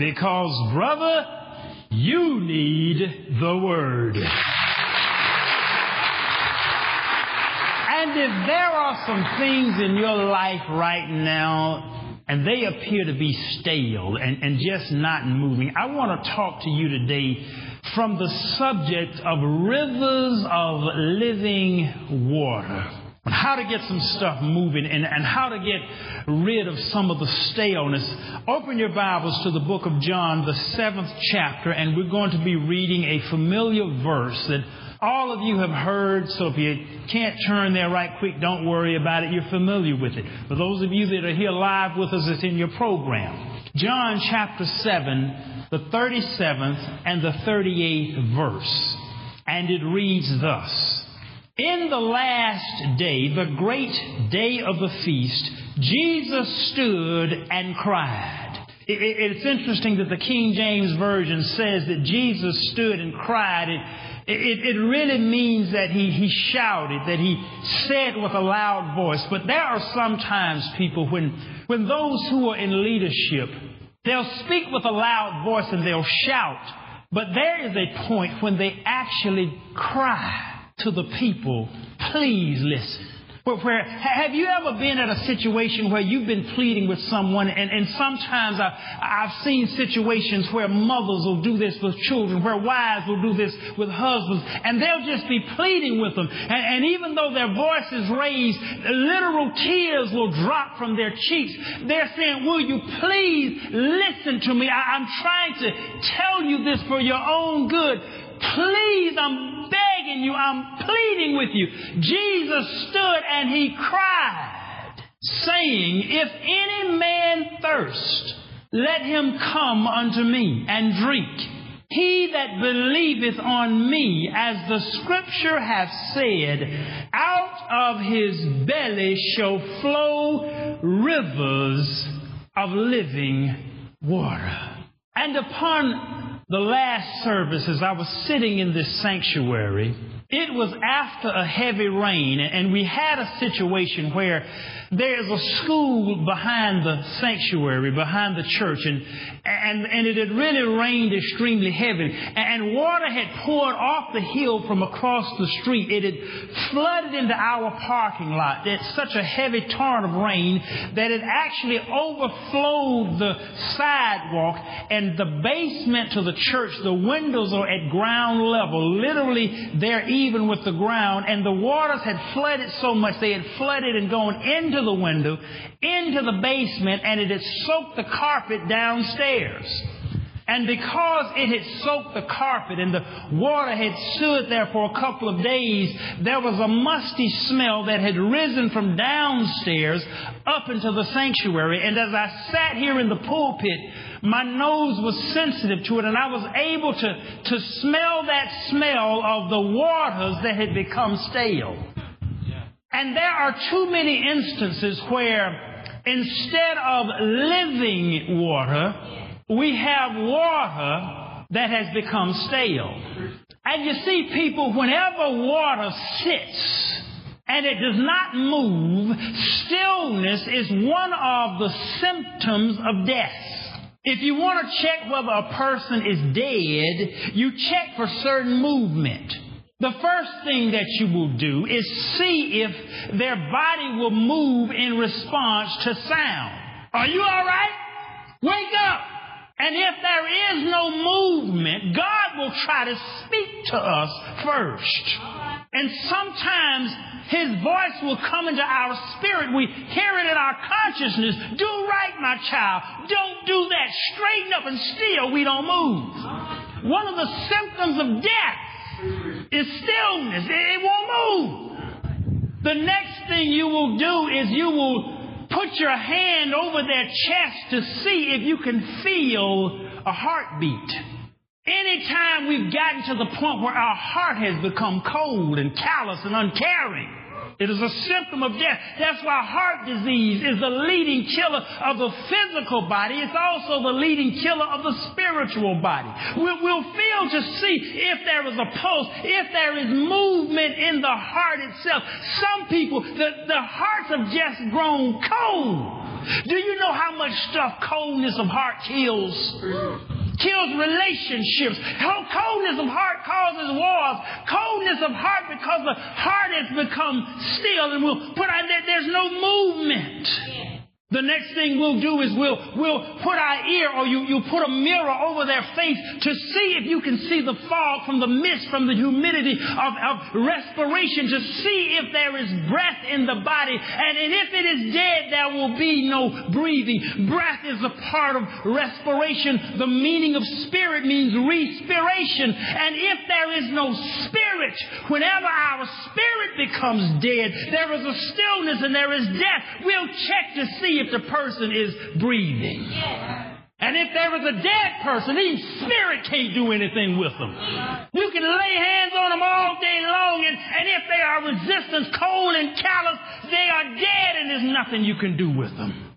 because, brother, you need the Word. And if there are some things in your life right now and they appear to be stale and, and just not moving, I want to talk to you today from the subject of rivers of living water. On how to get some stuff moving and, and how to get rid of some of the staleness. Open your Bibles to the book of John, the seventh chapter, and we're going to be reading a familiar verse that all of you have heard, so if you can't turn there right quick, don't worry about it. You're familiar with it. For those of you that are here live with us, it's in your program. John chapter 7, the 37th and the 38th verse. And it reads thus. In the last day, the great day of the feast, Jesus stood and cried. It's interesting that the King James Version says that Jesus stood and cried. It, it really means that he, he shouted, that he said with a loud voice. But there are sometimes people when, when those who are in leadership, they'll speak with a loud voice and they'll shout. But there is a point when they actually cry to the people, please listen. Where, have you ever been at a situation where you've been pleading with someone, and, and sometimes I, I've seen situations where mothers will do this with children, where wives will do this with husbands, and they'll just be pleading with them. And, and even though their voice is raised, literal tears will drop from their cheeks. They're saying, Will you please listen to me? I, I'm trying to tell you this for your own good. Please, I'm begging you, I'm pleading with you. Jesus stood and he cried, saying, If any man thirst, let him come unto me and drink. He that believeth on me, as the scripture hath said, out of his belly shall flow rivers of living water. And upon the last service, as I was sitting in this sanctuary, it was after a heavy rain, and we had a situation where there's a school behind the sanctuary, behind the church, and, and, and it had really rained extremely heavy. And water had poured off the hill from across the street. It had flooded into our parking lot. It's such a heavy torrent of rain that it actually overflowed the sidewalk and the basement to the church. The windows are at ground level. Literally, they're even with the ground. And the waters had flooded so much, they had flooded and gone into the window into the basement and it had soaked the carpet downstairs. And because it had soaked the carpet and the water had stood there for a couple of days, there was a musty smell that had risen from downstairs up into the sanctuary. And as I sat here in the pulpit, my nose was sensitive to it and I was able to, to smell that smell of the waters that had become stale. And there are too many instances where instead of living water, we have water that has become stale. And you see people, whenever water sits and it does not move, stillness is one of the symptoms of death. If you want to check whether a person is dead, you check for certain movement. The first thing that you will do is see if their body will move in response to sound. Are you all right? Wake up. And if there is no movement, God will try to speak to us first. And sometimes His voice will come into our spirit. We hear it in our consciousness. Do right, my child. Don't do that. Straighten up and still we don't move. One of the symptoms of death is stillness. It won't move. The next thing you will do is you will put your hand over their chest to see if you can feel a heartbeat. Anytime we've gotten to the point where our heart has become cold and callous and uncaring, it is a symptom of death. That's why heart disease is the leading killer of the physical body. It's also the leading killer of the spiritual body. We'll, we'll feel to see if there is a pulse, if there is movement in the heart itself. Some people, the, the hearts have just grown cold. Do you know how much stuff coldness of heart kills? Kills relationships. How coldness of heart causes wars. Coldness of heart because the heart has become still and will put out there, there's no movement. The next thing we'll do is we'll, we'll put our ear or you, you put a mirror over their face to see if you can see the fog from the mist, from the humidity of, of respiration, to see if there is breath in the body. And, and if it is dead, there will be no breathing. Breath is a part of respiration. The meaning of spirit means respiration. And if there is no spirit, whenever our spirit becomes dead, there is a stillness and there is death. We'll check to see if the person is breathing. And if there is a dead person, even spirit can't do anything with them. You can lay hands on them all day long, and, and if they are resistance, cold, and callous, they are dead, and there's nothing you can do with them.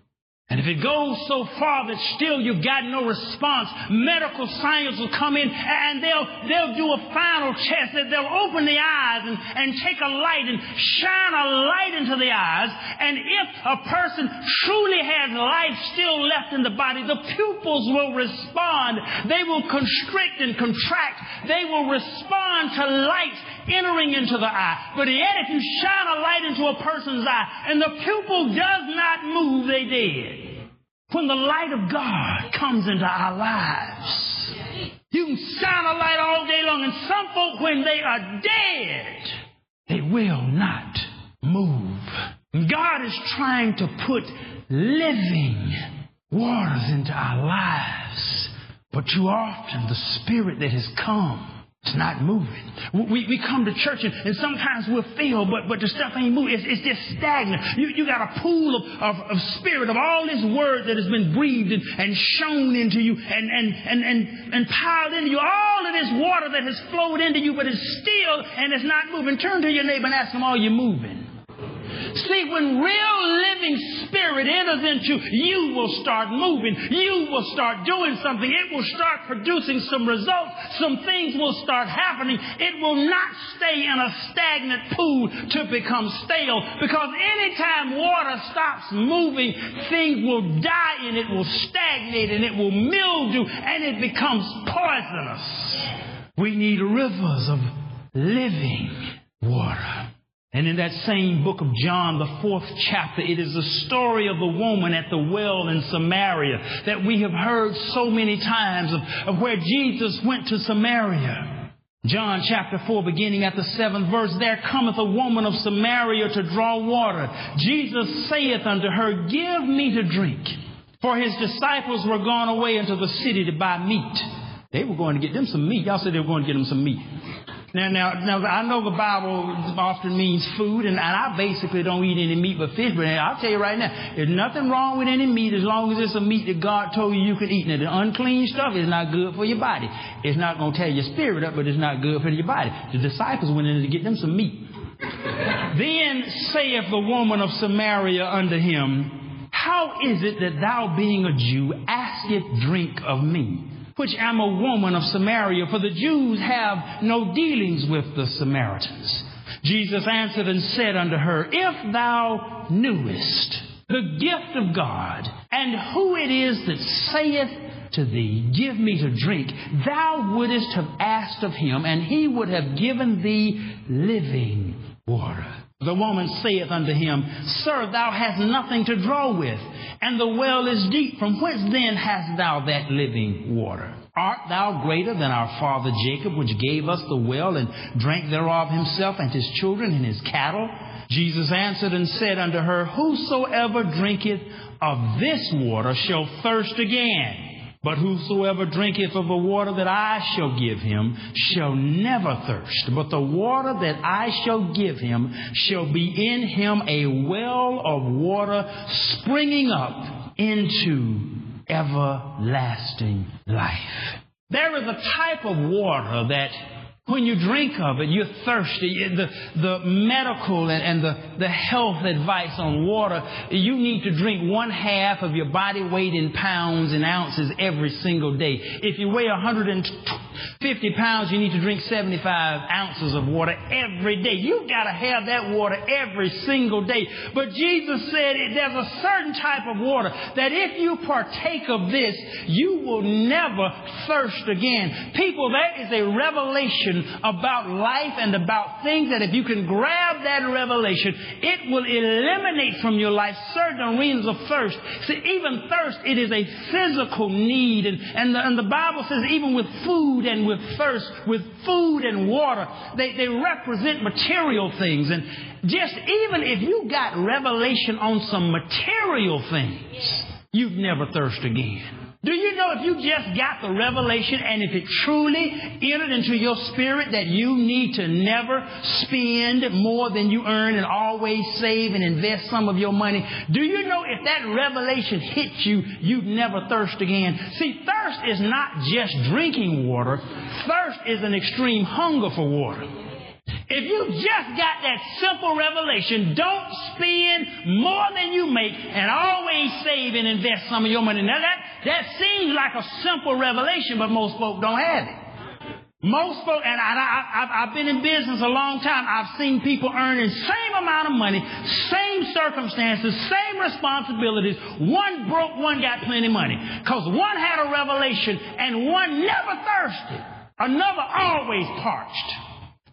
And if it goes so far that still you've got no response, medical science will come in and they'll, they'll do a final test. That they'll open the eyes and, and take a light and shine a light into the eyes. And if a person truly has life still left in the body, the pupils will respond. They will constrict and contract. They will respond to light entering into the eye. But yet if you shine a light into a person's eye and the pupil does not move, they dead. When the light of God comes into our lives, you can shine a light all day long and some folk when they are dead, they will not move. God is trying to put living waters into our lives. But too often the spirit that has come not moving. We, we come to church and, and sometimes we'll feel, but, but the stuff ain't moving. It's, it's just stagnant. You, you got a pool of, of, of spirit, of all this word that has been breathed and, and shown into you and, and, and, and, and piled into you. All of this water that has flowed into you, but it's still and it's not moving. Turn to your neighbor and ask them, are you moving? See, when real living spirit enters into you will start moving. You will start doing something. It will start producing some results. Some things will start happening. It will not stay in a stagnant pool to become stale because anytime water stops moving, things will die and it will stagnate and it will mildew and it becomes poisonous. We need rivers of living water. And in that same book of John, the fourth chapter, it is the story of the woman at the well in Samaria that we have heard so many times of, of where Jesus went to Samaria. John chapter 4, beginning at the seventh verse, there cometh a woman of Samaria to draw water. Jesus saith unto her, Give me to drink. For his disciples were gone away into the city to buy meat. They were going to get them some meat. Y'all said they were going to get them some meat. Now, now, now, I know the Bible often means food, and, and I basically don't eat any meat but fish. But I'll tell you right now, there's nothing wrong with any meat as long as it's a meat that God told you you can eat. Now, the unclean stuff is not good for your body. It's not going to tear your spirit up, but it's not good for your body. The disciples went in to get them some meat. then saith the woman of Samaria unto him, How is it that thou, being a Jew, askest drink of me? Which am a woman of Samaria, for the Jews have no dealings with the Samaritans. Jesus answered and said unto her, If thou knewest the gift of God, and who it is that saith to thee, Give me to drink, thou wouldest have asked of him, and he would have given thee living water. The woman saith unto him, Sir, thou hast nothing to draw with, and the well is deep. From whence then hast thou that living water? Art thou greater than our father Jacob, which gave us the well and drank thereof himself and his children and his cattle? Jesus answered and said unto her, Whosoever drinketh of this water shall thirst again. But whosoever drinketh of the water that I shall give him shall never thirst. But the water that I shall give him shall be in him a well of water springing up into everlasting life. There is a type of water that when you drink of it, you're thirsty. The, the medical and, and the, the health advice on water, you need to drink one half of your body weight in pounds and ounces every single day. If you weigh 150 pounds, you need to drink 75 ounces of water every day. You've got to have that water every single day. But Jesus said there's a certain type of water that if you partake of this, you will never thirst again. People, that is a revelation about life and about things that if you can grab that revelation, it will eliminate from your life certain arenas of thirst. See, even thirst, it is a physical need. And, and, the, and the Bible says even with food and with thirst, with food and water, they, they represent material things. And just even if you got revelation on some material things, you'd never thirst again. Do you know if you just got the revelation and if it truly entered into your spirit that you need to never spend more than you earn and always save and invest some of your money? Do you know if that revelation hits you, you'd never thirst again? See, thirst is not just drinking water. Thirst is an extreme hunger for water. If you just got that simple revelation, don't spend more than you make and always save and invest some of your money. Now that, that seems like a simple revelation, but most folk don't have it. Most folk, and I, have been in business a long time, I've seen people earning the same amount of money, same circumstances, same responsibilities. One broke, one got plenty of money. Because one had a revelation and one never thirsted. Another always parched.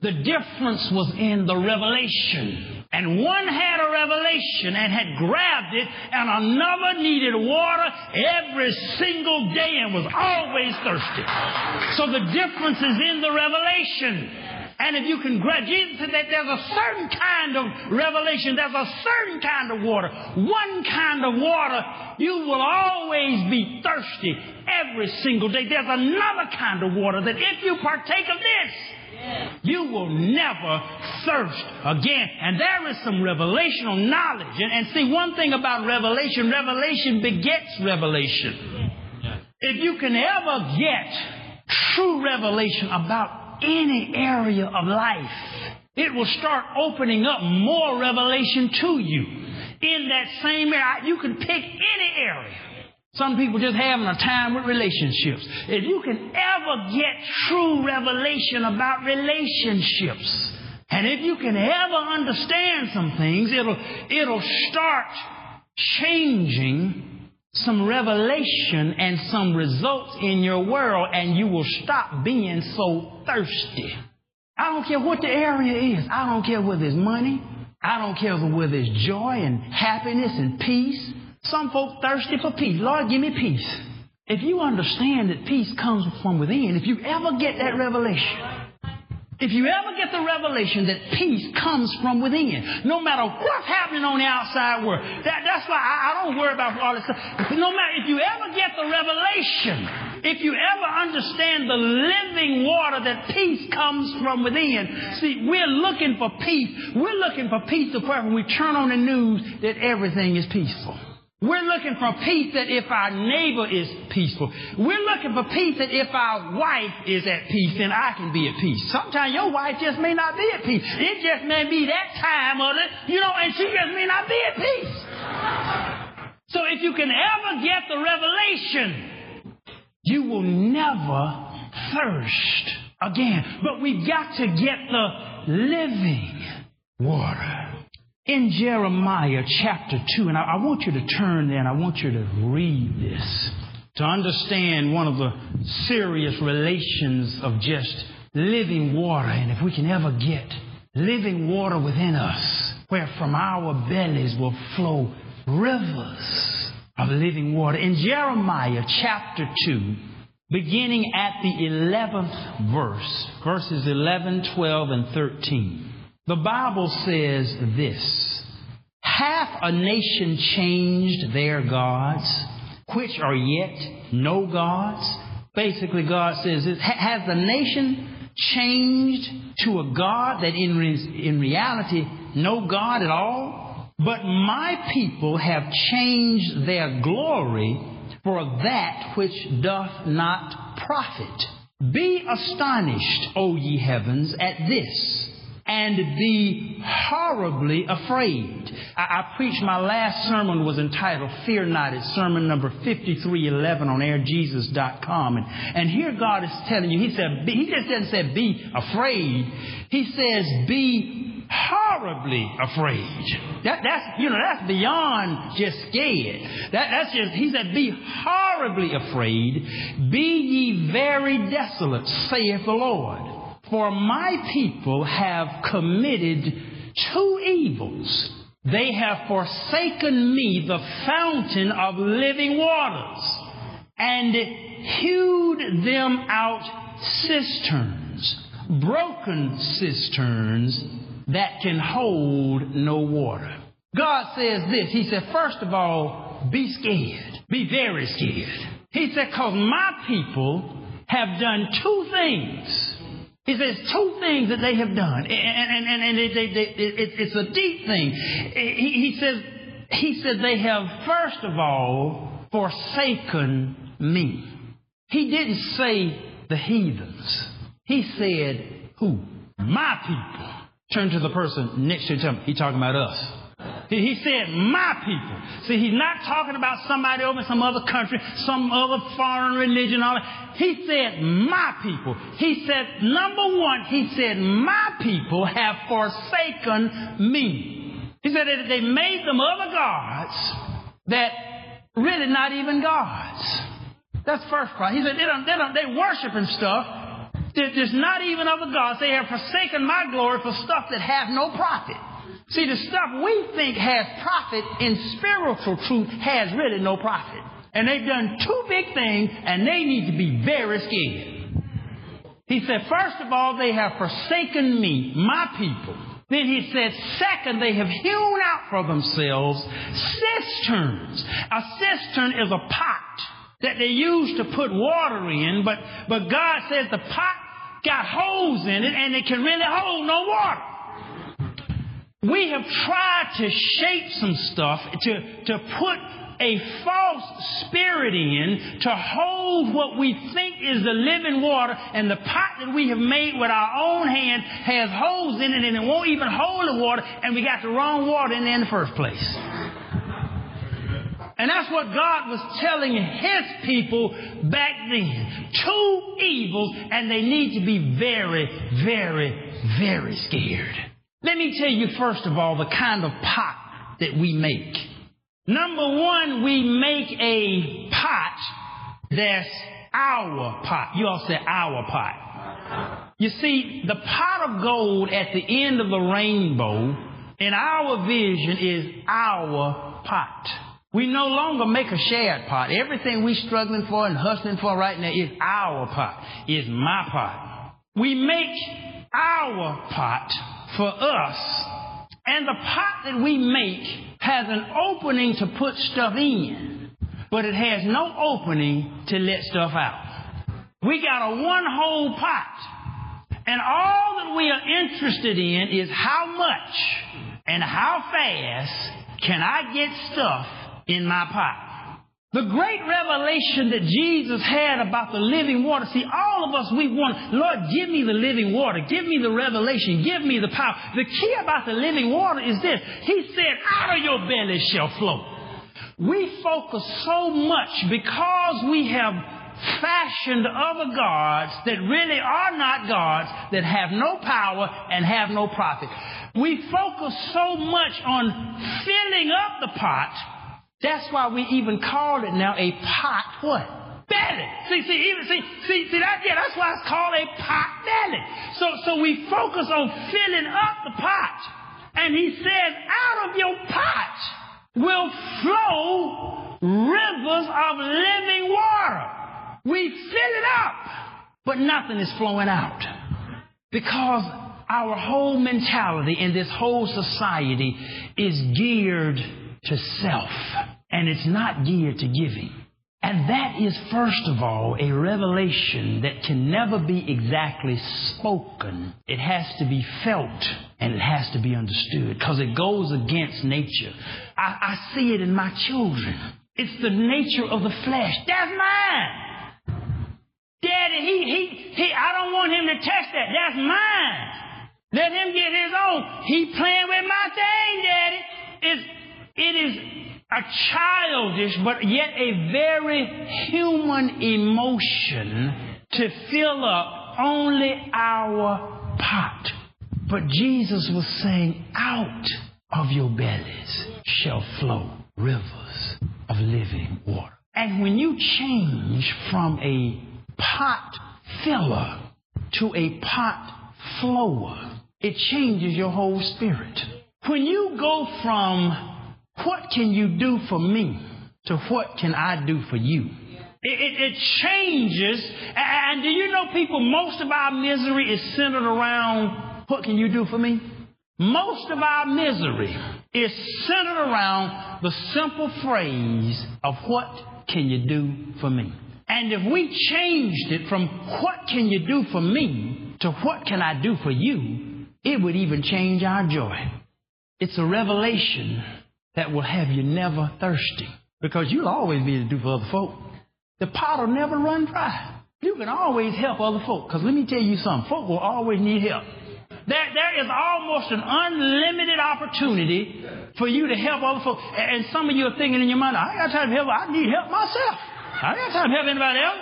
The difference was in the revelation. And one had a revelation and had grabbed it, and another needed water every single day and was always thirsty. So the difference is in the revelation. And if you can grab, Jesus said that there's a certain kind of revelation, there's a certain kind of water, one kind of water, you will always be thirsty every single day. There's another kind of water that if you partake of this, you will never thirst again. And there is some revelational knowledge. And, and see, one thing about revelation, revelation begets revelation. If you can ever get true revelation about any area of life, it will start opening up more revelation to you. In that same area, you can pick any area. Some people just having a time with relationships. If you can ever get true revelation about relationships, and if you can ever understand some things, it'll, it'll start changing some revelation and some results in your world, and you will stop being so thirsty. I don't care what the area is. I don't care whether it's money. I don't care whether it's joy and happiness and peace. Some folk thirsty for peace. Lord, give me peace. If you understand that peace comes from within, if you ever get that revelation, if you ever get the revelation that peace comes from within, no matter what's happening on the outside world, that, that's why I, I don't worry about all this stuff. No matter if you ever get the revelation, if you ever understand the living water that peace comes from within, see, we're looking for peace. We're looking for peace to when we turn on the news that everything is peaceful. We're looking for peace that if our neighbor is peaceful. We're looking for peace that if our wife is at peace, then I can be at peace. Sometimes your wife just may not be at peace. It just may be that time of it, you know, and she just may not be at peace. So if you can ever get the revelation, you will never thirst again. But we've got to get the living water in Jeremiah chapter 2, and I, want you to turn there and I want you to read this to understand one of the serious relations of just living water. And if we can ever get living water within us, where from our bellies will flow rivers of living water. In Jeremiah chapter 2, beginning at the 11th verse, verses 11, 12, and 13. The Bible says this Hath a nation changed their gods, which are yet no gods? Basically, God says, Has the nation changed to a God that in, re- in reality, no God at all? But my people have changed their glory for that which doth not profit. Be astonished, O ye heavens, at this and be horribly afraid. I, I, preached my last sermon was entitled Fear Not. It's sermon number 5311 on airjesus.com. And, and here God is telling you, He said, be, He just doesn't say be afraid. He says be horribly afraid. That, that's, you know, that's beyond just scared. That, that's just, he said, be horribly afraid. Be ye very desolate, saith the Lord. For my people have committed two evils. They have forsaken me, the fountain of living waters, and hewed them out cisterns, broken cisterns that can hold no water. God says this. He said, first of all, be scared. Be very scared. He said, cause my people have done two things he says two things that they have done, and, and, and, and they, they, it, it's a deep thing. He, he says, he said they have first of all forsaken me. He didn't say the heathens. He said who? My people. Turn to the person next to him. He's talking about us. He said, my people. See, he's not talking about somebody over in some other country, some other foreign religion, all that. He said, my people. He said, number one, he said, my people have forsaken me. He said that they made them other gods that really not even gods. That's first part. He said they don't, they don't, they worshiping stuff. There's not even other gods. They have forsaken my glory for stuff that have no profit. See, the stuff we think has profit in spiritual truth has really no profit. And they've done two big things and they need to be very scared. He said, first of all, they have forsaken me, my people. Then he said, second, they have hewn out for themselves cisterns. A cistern is a pot that they use to put water in, but, but God says the pot got holes in it and it can really hold no water. We have tried to shape some stuff to, to put a false spirit in to hold what we think is the living water, and the pot that we have made with our own hands has holes in it, and it won't even hold the water, and we got the wrong water in there in the first place. And that's what God was telling His people back then. Two evils, and they need to be very, very, very scared. Let me tell you first of all the kind of pot that we make. Number one, we make a pot that's our pot. You all say our pot. You see, the pot of gold at the end of the rainbow in our vision is our pot. We no longer make a shared pot. Everything we're struggling for and hustling for right now is our pot, is my pot. We make our pot for us. And the pot that we make has an opening to put stuff in, but it has no opening to let stuff out. We got a one hole pot. And all that we are interested in is how much and how fast can I get stuff in my pot. The great revelation that Jesus had about the living water. See, all of us, we want, Lord, give me the living water. Give me the revelation. Give me the power. The key about the living water is this. He said, out of your belly shall flow. We focus so much because we have fashioned other gods that really are not gods, that have no power and have no profit. We focus so much on filling up the pot that's why we even call it now a pot what? Belly. See, see, even see, see, see that yeah, that's why it's called a pot belly. So so we focus on filling up the pot. And he says, out of your pot will flow rivers of living water. We fill it up, but nothing is flowing out. Because our whole mentality in this whole society is geared to self, and it's not geared to giving. And that is, first of all, a revelation that can never be exactly spoken. It has to be felt and it has to be understood because it goes against nature. I, I, see it in my children. It's the nature of the flesh. That's mine. Daddy, he, he, he, I don't want him to touch that. That's mine. Let him get his own. He playing with my thing, Daddy. It's, it is a childish but yet a very human emotion to fill up only our pot. But Jesus was saying, out of your bellies shall flow rivers of living water. And when you change from a pot filler to a pot flower, it changes your whole spirit. When you go from what can you do for me to what can I do for you? It, it, it, changes. And do you know, people, most of our misery is centered around what can you do for me? Most of our misery is centered around the simple phrase of what can you do for me? And if we changed it from what can you do for me to what can I do for you, it would even change our joy. It's a revelation that will have you never thirsty because you'll always be able to do for other folk. The pot will never run dry. You can always help other folk because let me tell you something. Folk will always need help. There, there is almost an unlimited opportunity for you to help other folk. And some of you are thinking in your mind, I ain't got time to help. I need help myself. I ain't got time to help anybody else.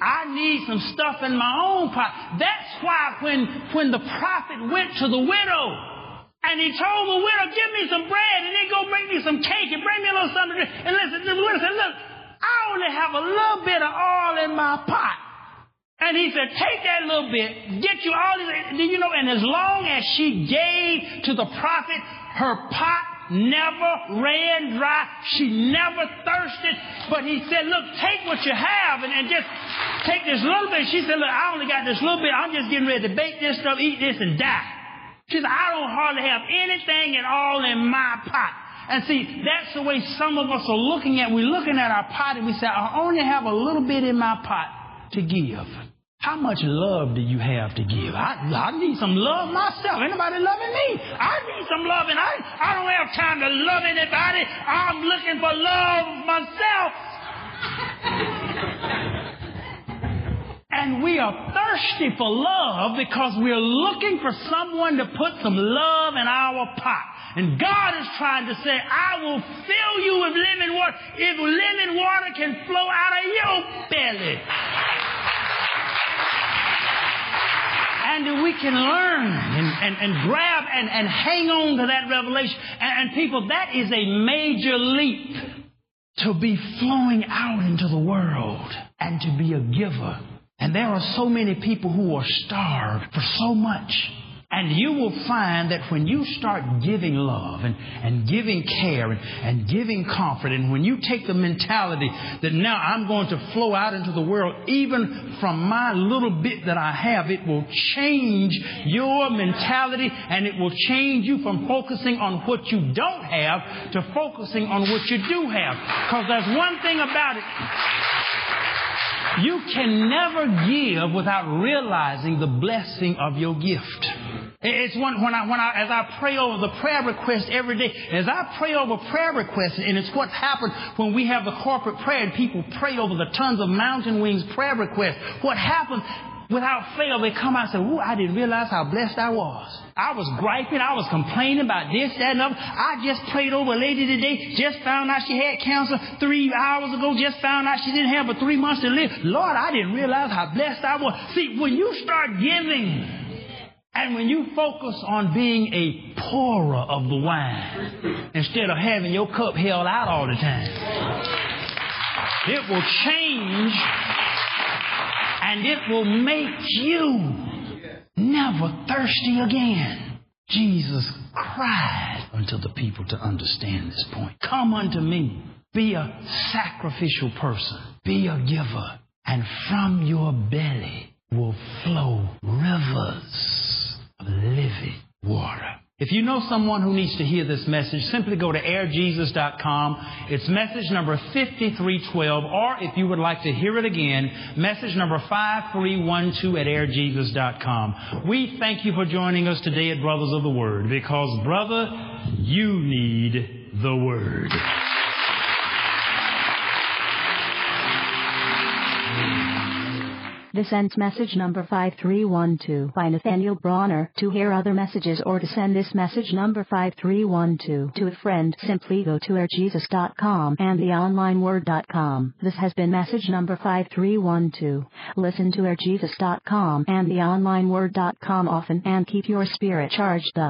I need some stuff in my own pot. That's why when, when the prophet went to the widow, and he told the widow, give me some bread and then go bring me some cake and bring me a little something to drink. And listen, the widow said, look, I only have a little bit of oil in my pot. And he said, take that little bit, get you all this, Do you know, and as long as she gave to the prophet, her pot never ran dry. She never thirsted. But he said, look, take what you have and, and just take this little bit. She said, look, I only got this little bit. I'm just getting ready to bake this stuff, eat this, and die. She said, I don't hardly have anything at all in my pot. And see, that's the way some of us are looking at. We're looking at our pot and we say, I only have a little bit in my pot to give. How much love do you have to give? I, I need some love myself. Anybody loving me? I need some loving. I, I don't have time to love anybody. I'm looking for love myself. And we are thirsty for love because we're looking for someone to put some love in our pot. And God is trying to say, I will fill you with living water if living water can flow out of your belly. And we can learn and, and, and grab and, and hang on to that revelation. And, and people, that is a major leap to be flowing out into the world and to be a giver and there are so many people who are starved for so much. And you will find that when you start giving love and, and giving care and, and giving comfort, and when you take the mentality that now I'm going to flow out into the world, even from my little bit that I have, it will change your mentality and it will change you from focusing on what you don't have to focusing on what you do have. Because there's one thing about it. You can never give without realizing the blessing of your gift. It's one, when I, when I, as I pray over the prayer request every day, as I pray over prayer requests, and it's what's happened when we have the corporate prayer and people pray over the tons of MountainWings prayer requests. What happens without fail, they come out and say, Ooh, I didn't realize how blessed I was. I was griping, I was complaining about this, that, and other. I just prayed over a lady today, just found out she had cancer three hours ago, just found out she didn't have but three months to live. Lord, I didn't realize how blessed I was. See, when you start giving, and when you focus on being a pourer of the wine, instead of having your cup held out all the time, it will change and it will make you never thirsty again. Jesus cried unto the people to understand this point. Come unto me. Be a sacrificial person. Be a giver. And from your belly will flow rivers. If you know someone who needs to hear this message, simply go to airjesus.com. It's message number 5312, or if you would like to hear it again, message number 5312 at airjesus.com. We thank you for joining us today at Brothers of the Word, because, brother, you need the Word. This ends message number 5312 by Nathaniel Bronner. To hear other messages or to send this message number 5312 to a friend, simply go to airjesus.com and theonlineword.com. This has been message number 5312. Listen to airjesus.com and theonlineword.com often and keep your spirit charged up.